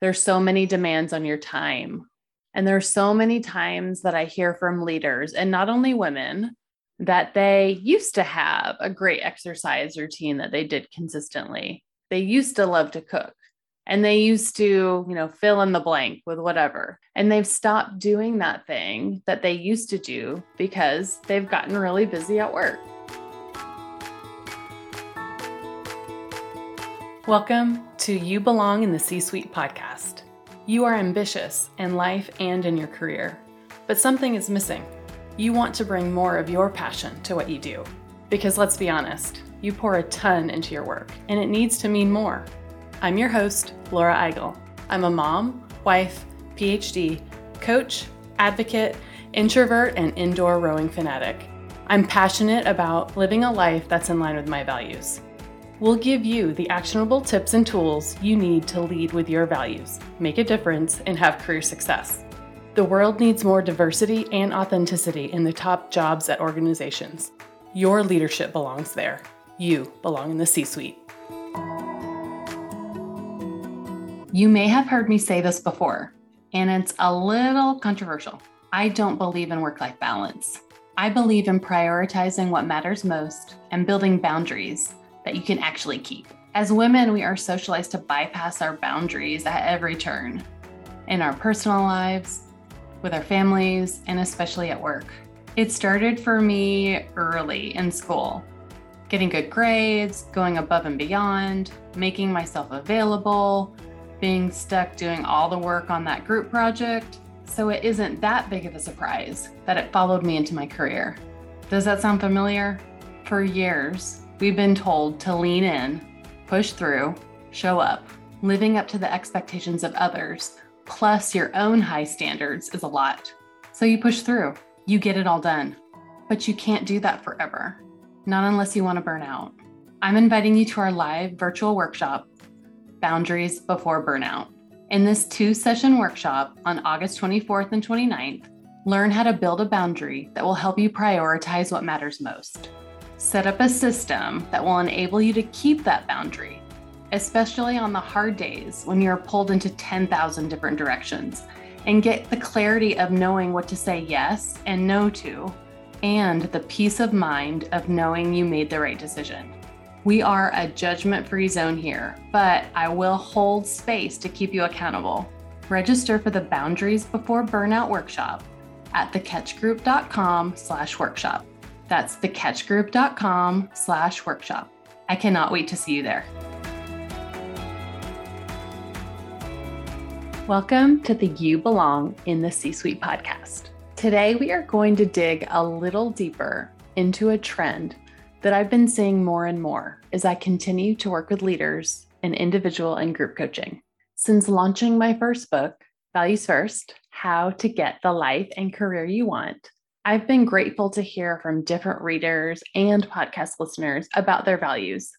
There's so many demands on your time. And there's so many times that I hear from leaders, and not only women, that they used to have a great exercise routine that they did consistently. They used to love to cook and they used to, you know, fill in the blank with whatever. And they've stopped doing that thing that they used to do because they've gotten really busy at work. Welcome to You Belong in the C Suite podcast. You are ambitious in life and in your career, but something is missing. You want to bring more of your passion to what you do. Because let's be honest, you pour a ton into your work, and it needs to mean more. I'm your host, Laura Eigel. I'm a mom, wife, PhD, coach, advocate, introvert, and indoor rowing fanatic. I'm passionate about living a life that's in line with my values. We'll give you the actionable tips and tools you need to lead with your values, make a difference, and have career success. The world needs more diversity and authenticity in the top jobs at organizations. Your leadership belongs there. You belong in the C suite. You may have heard me say this before, and it's a little controversial. I don't believe in work life balance. I believe in prioritizing what matters most and building boundaries that you can actually keep. As women, we are socialized to bypass our boundaries at every turn in our personal lives, with our families, and especially at work. It started for me early in school, getting good grades, going above and beyond, making myself available, being stuck doing all the work on that group project. So it isn't that big of a surprise that it followed me into my career. Does that sound familiar? For years, We've been told to lean in, push through, show up. Living up to the expectations of others, plus your own high standards, is a lot. So you push through, you get it all done. But you can't do that forever, not unless you want to burn out. I'm inviting you to our live virtual workshop, Boundaries Before Burnout. In this two session workshop on August 24th and 29th, learn how to build a boundary that will help you prioritize what matters most. Set up a system that will enable you to keep that boundary, especially on the hard days when you're pulled into 10,000 different directions, and get the clarity of knowing what to say yes and no to, and the peace of mind of knowing you made the right decision. We are a judgment free zone here, but I will hold space to keep you accountable. Register for the Boundaries Before Burnout workshop at thecatchgroup.com slash workshop. That's thecatchgroup.com slash workshop. I cannot wait to see you there. Welcome to the You Belong in the C Suite podcast. Today, we are going to dig a little deeper into a trend that I've been seeing more and more as I continue to work with leaders in individual and group coaching. Since launching my first book, Values First How to Get the Life and Career You Want, I've been grateful to hear from different readers and podcast listeners about their values.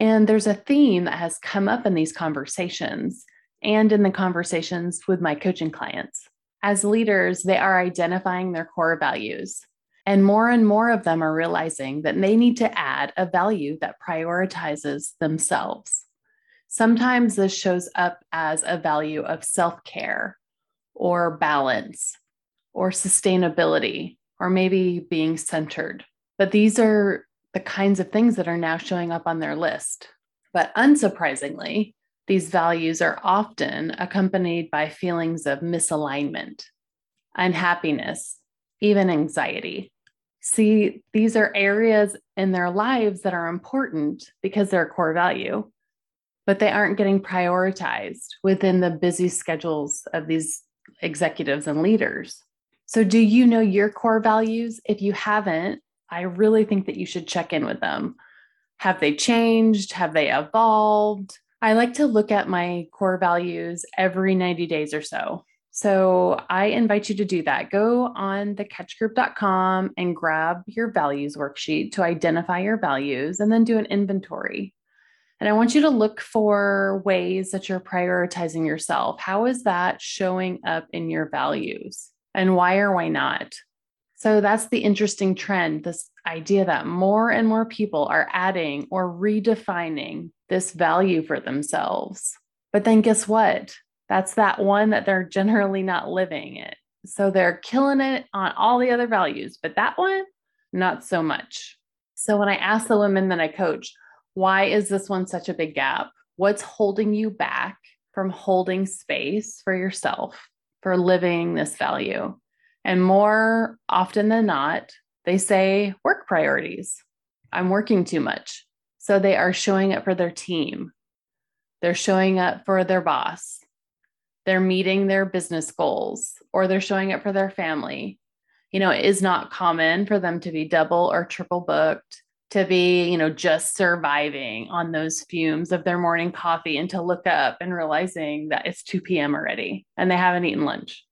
And there's a theme that has come up in these conversations and in the conversations with my coaching clients. As leaders, they are identifying their core values. And more and more of them are realizing that they need to add a value that prioritizes themselves. Sometimes this shows up as a value of self care or balance or sustainability or maybe being centered. But these are the kinds of things that are now showing up on their list. But unsurprisingly, these values are often accompanied by feelings of misalignment, unhappiness, even anxiety. See, these are areas in their lives that are important because they're a core value, but they aren't getting prioritized within the busy schedules of these executives and leaders. So, do you know your core values? If you haven't, I really think that you should check in with them. Have they changed? Have they evolved? I like to look at my core values every 90 days or so. So I invite you to do that. Go on thecatchgroup.com and grab your values worksheet to identify your values and then do an inventory. And I want you to look for ways that you're prioritizing yourself. How is that showing up in your values? And why or why not. So that's the interesting trend this idea that more and more people are adding or redefining this value for themselves. But then guess what? That's that one that they're generally not living it. So they're killing it on all the other values, but that one, not so much. So when I ask the women that I coach, why is this one such a big gap? What's holding you back from holding space for yourself, for living this value? And more often than not, they say work priorities. I'm working too much. So they are showing up for their team. They're showing up for their boss. They're meeting their business goals or they're showing up for their family. You know, it is not common for them to be double or triple booked, to be, you know, just surviving on those fumes of their morning coffee and to look up and realizing that it's 2 p.m. already and they haven't eaten lunch.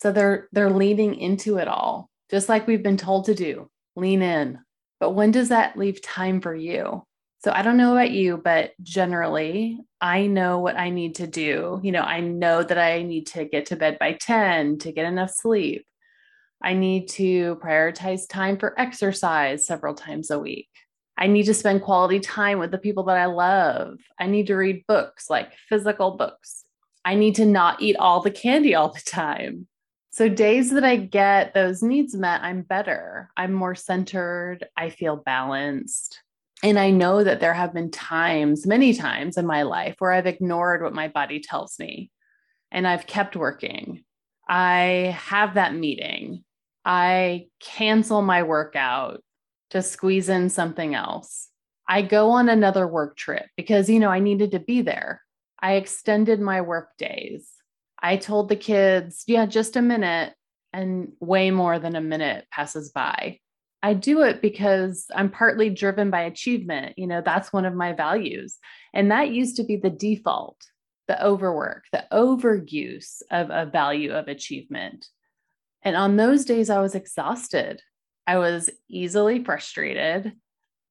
So they're they're leaning into it all, just like we've been told to do. Lean in. But when does that leave time for you? So I don't know about you, but generally, I know what I need to do. You know, I know that I need to get to bed by 10 to get enough sleep. I need to prioritize time for exercise several times a week. I need to spend quality time with the people that I love. I need to read books, like physical books. I need to not eat all the candy all the time. So, days that I get those needs met, I'm better. I'm more centered. I feel balanced. And I know that there have been times, many times in my life, where I've ignored what my body tells me and I've kept working. I have that meeting. I cancel my workout to squeeze in something else. I go on another work trip because, you know, I needed to be there. I extended my work days. I told the kids, yeah, just a minute. And way more than a minute passes by. I do it because I'm partly driven by achievement. You know, that's one of my values. And that used to be the default, the overwork, the overuse of a value of achievement. And on those days, I was exhausted. I was easily frustrated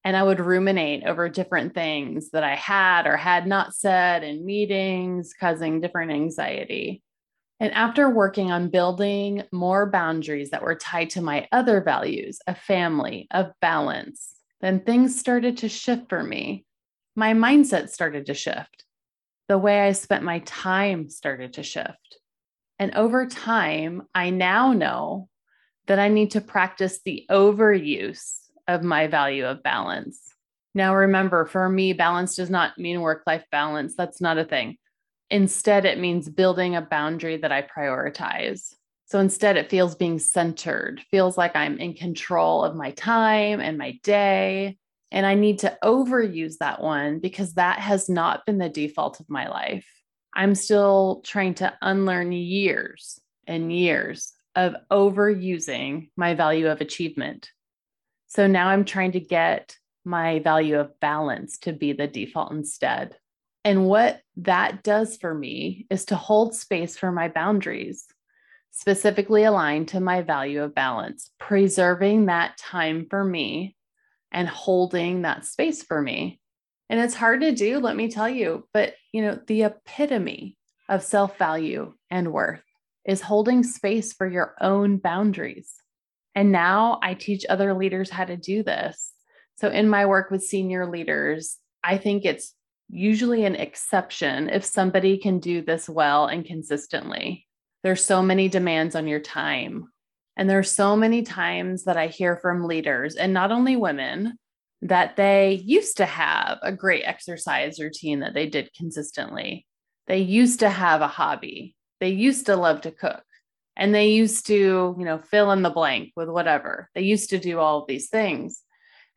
and I would ruminate over different things that I had or had not said in meetings, causing different anxiety. And after working on building more boundaries that were tied to my other values of family, of balance, then things started to shift for me. My mindset started to shift. The way I spent my time started to shift. And over time, I now know that I need to practice the overuse of my value of balance. Now, remember, for me, balance does not mean work life balance. That's not a thing. Instead, it means building a boundary that I prioritize. So instead, it feels being centered, feels like I'm in control of my time and my day. And I need to overuse that one because that has not been the default of my life. I'm still trying to unlearn years and years of overusing my value of achievement. So now I'm trying to get my value of balance to be the default instead. And what that does for me is to hold space for my boundaries, specifically aligned to my value of balance, preserving that time for me and holding that space for me. And it's hard to do, let me tell you, but you know, the epitome of self-value and worth is holding space for your own boundaries. And now I teach other leaders how to do this. So in my work with senior leaders, I think it's usually an exception if somebody can do this well and consistently. There's so many demands on your time. And there's so many times that I hear from leaders, and not only women, that they used to have a great exercise routine that they did consistently. They used to have a hobby. They used to love to cook. And they used to, you know, fill in the blank with whatever. They used to do all of these things.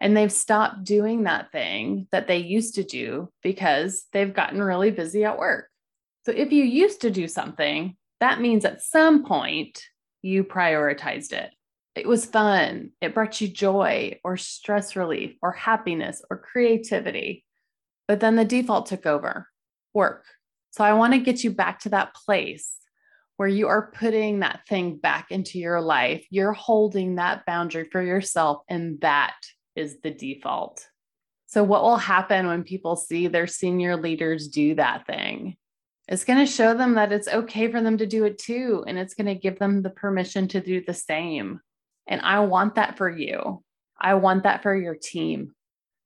And they've stopped doing that thing that they used to do because they've gotten really busy at work. So if you used to do something, that means at some point you prioritized it. It was fun. It brought you joy or stress relief or happiness or creativity. But then the default took over work. So I want to get you back to that place where you are putting that thing back into your life. You're holding that boundary for yourself, and that is the default. So, what will happen when people see their senior leaders do that thing? It's going to show them that it's okay for them to do it too. And it's going to give them the permission to do the same. And I want that for you. I want that for your team.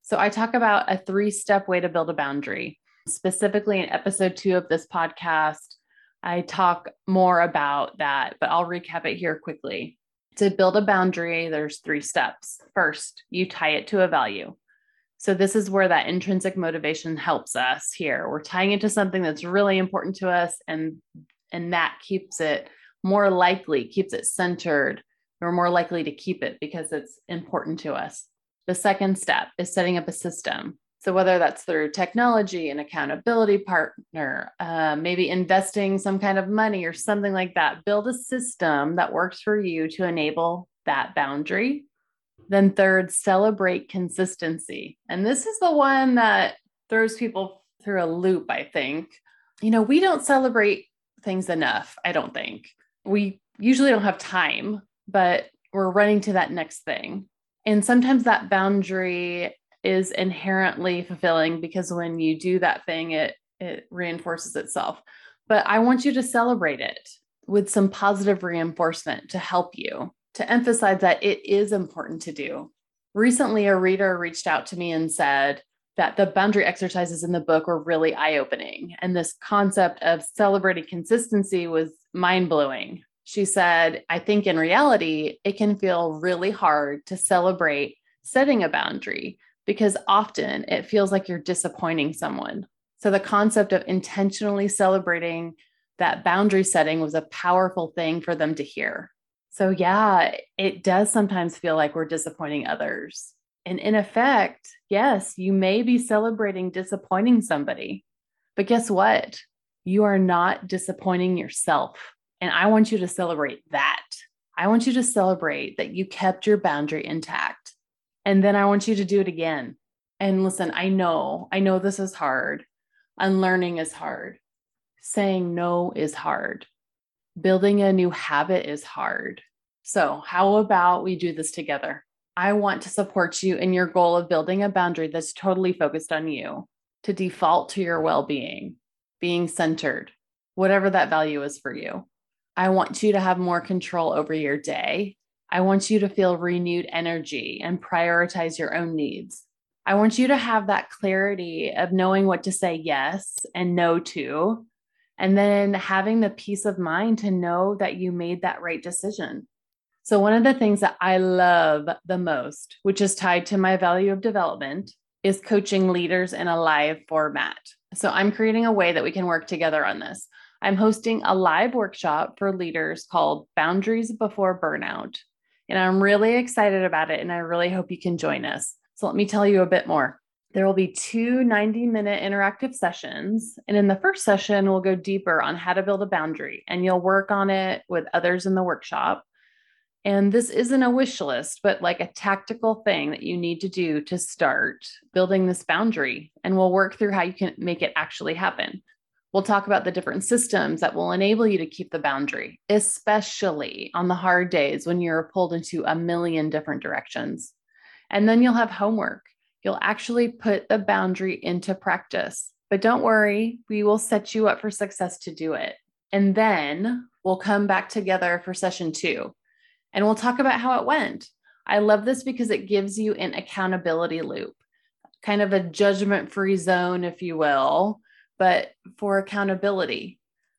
So, I talk about a three step way to build a boundary. Specifically, in episode two of this podcast, I talk more about that, but I'll recap it here quickly. To build a boundary, there's three steps. First, you tie it to a value. So this is where that intrinsic motivation helps us here. We're tying it to something that's really important to us and and that keeps it more likely, keeps it centered. We're more likely to keep it because it's important to us. The second step is setting up a system. So, whether that's through technology, an accountability partner, uh, maybe investing some kind of money or something like that, build a system that works for you to enable that boundary. Then, third, celebrate consistency. And this is the one that throws people through a loop, I think. You know, we don't celebrate things enough, I don't think. We usually don't have time, but we're running to that next thing. And sometimes that boundary is inherently fulfilling because when you do that thing, it it reinforces itself. But I want you to celebrate it with some positive reinforcement to help you to emphasize that it is important to do. Recently, a reader reached out to me and said that the boundary exercises in the book were really eye opening. And this concept of celebrating consistency was mind blowing. She said, I think in reality, it can feel really hard to celebrate setting a boundary because often it feels like you're disappointing someone. So the concept of intentionally celebrating that boundary setting was a powerful thing for them to hear. So, yeah, it does sometimes feel like we're disappointing others. And in effect, yes, you may be celebrating disappointing somebody, but guess what? You are not disappointing yourself. And I want you to celebrate that. I want you to celebrate that you kept your boundary intact. And then I want you to do it again. And listen, I know, I know this is hard. Unlearning is hard. Saying no is hard. Building a new habit is hard. So, how about we do this together? I want to support you in your goal of building a boundary that's totally focused on you, to default to your well being, being centered, whatever that value is for you. I want you to have more control over your day. I want you to feel renewed energy and prioritize your own needs. I want you to have that clarity of knowing what to say yes and no to, and then having the peace of mind to know that you made that right decision. So, one of the things that I love the most, which is tied to my value of development, is coaching leaders in a live format. So, I'm creating a way that we can work together on this. I'm hosting a live workshop for leaders called Boundaries Before Burnout. And I'm really excited about it. And I really hope you can join us. So let me tell you a bit more. There will be two 90 minute interactive sessions. And in the first session, we'll go deeper on how to build a boundary, and you'll work on it with others in the workshop. And this isn't a wish list, but like a tactical thing that you need to do to start building this boundary. And we'll work through how you can make it actually happen. We'll talk about the different systems that will enable you to keep the boundary, especially on the hard days when you're pulled into a million different directions. And then you'll have homework. You'll actually put the boundary into practice. But don't worry, we will set you up for success to do it. And then we'll come back together for session two and we'll talk about how it went. I love this because it gives you an accountability loop, kind of a judgment free zone, if you will, but for accountability.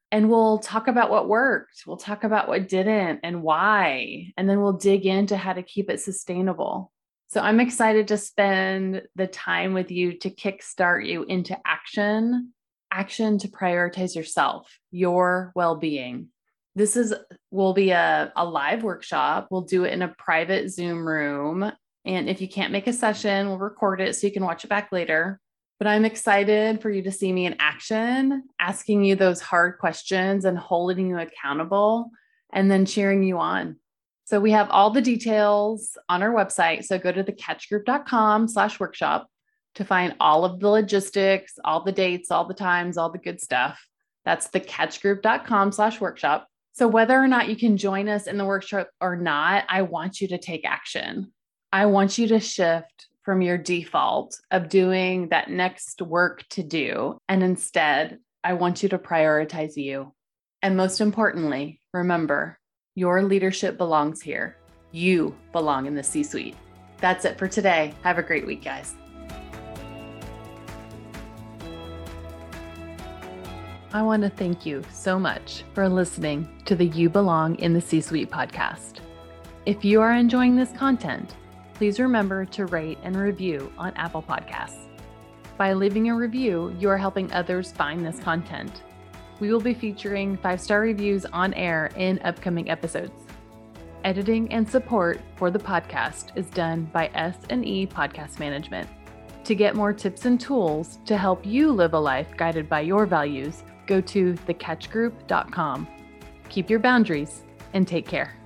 And we'll talk about what worked. We'll talk about what didn't and why. And then we'll dig into how to keep it sustainable. So I'm excited to spend the time with you to kickstart you into action, action to prioritize yourself, your well being. This is will be a, a live workshop. We'll do it in a private Zoom room. And if you can't make a session, we'll record it so you can watch it back later. But I'm excited for you to see me in action, asking you those hard questions and holding you accountable and then cheering you on. So we have all the details on our website. So go to thecatchgroup.com slash workshop to find all of the logistics, all the dates, all the times, all the good stuff. That's thecatchgroup.com slash workshop. So whether or not you can join us in the workshop or not, I want you to take action. I want you to shift from your default of doing that next work to do. And instead, I want you to prioritize you. And most importantly, remember your leadership belongs here. You belong in the C suite. That's it for today. Have a great week, guys. I want to thank you so much for listening to the You Belong in the C Suite podcast. If you are enjoying this content, please remember to rate and review on Apple Podcasts. By leaving a review, you are helping others find this content. We will be featuring five star reviews on air in upcoming episodes. Editing and support for the podcast is done by S&E Podcast Management. To get more tips and tools to help you live a life guided by your values, go to thecatchgroup.com. Keep your boundaries and take care.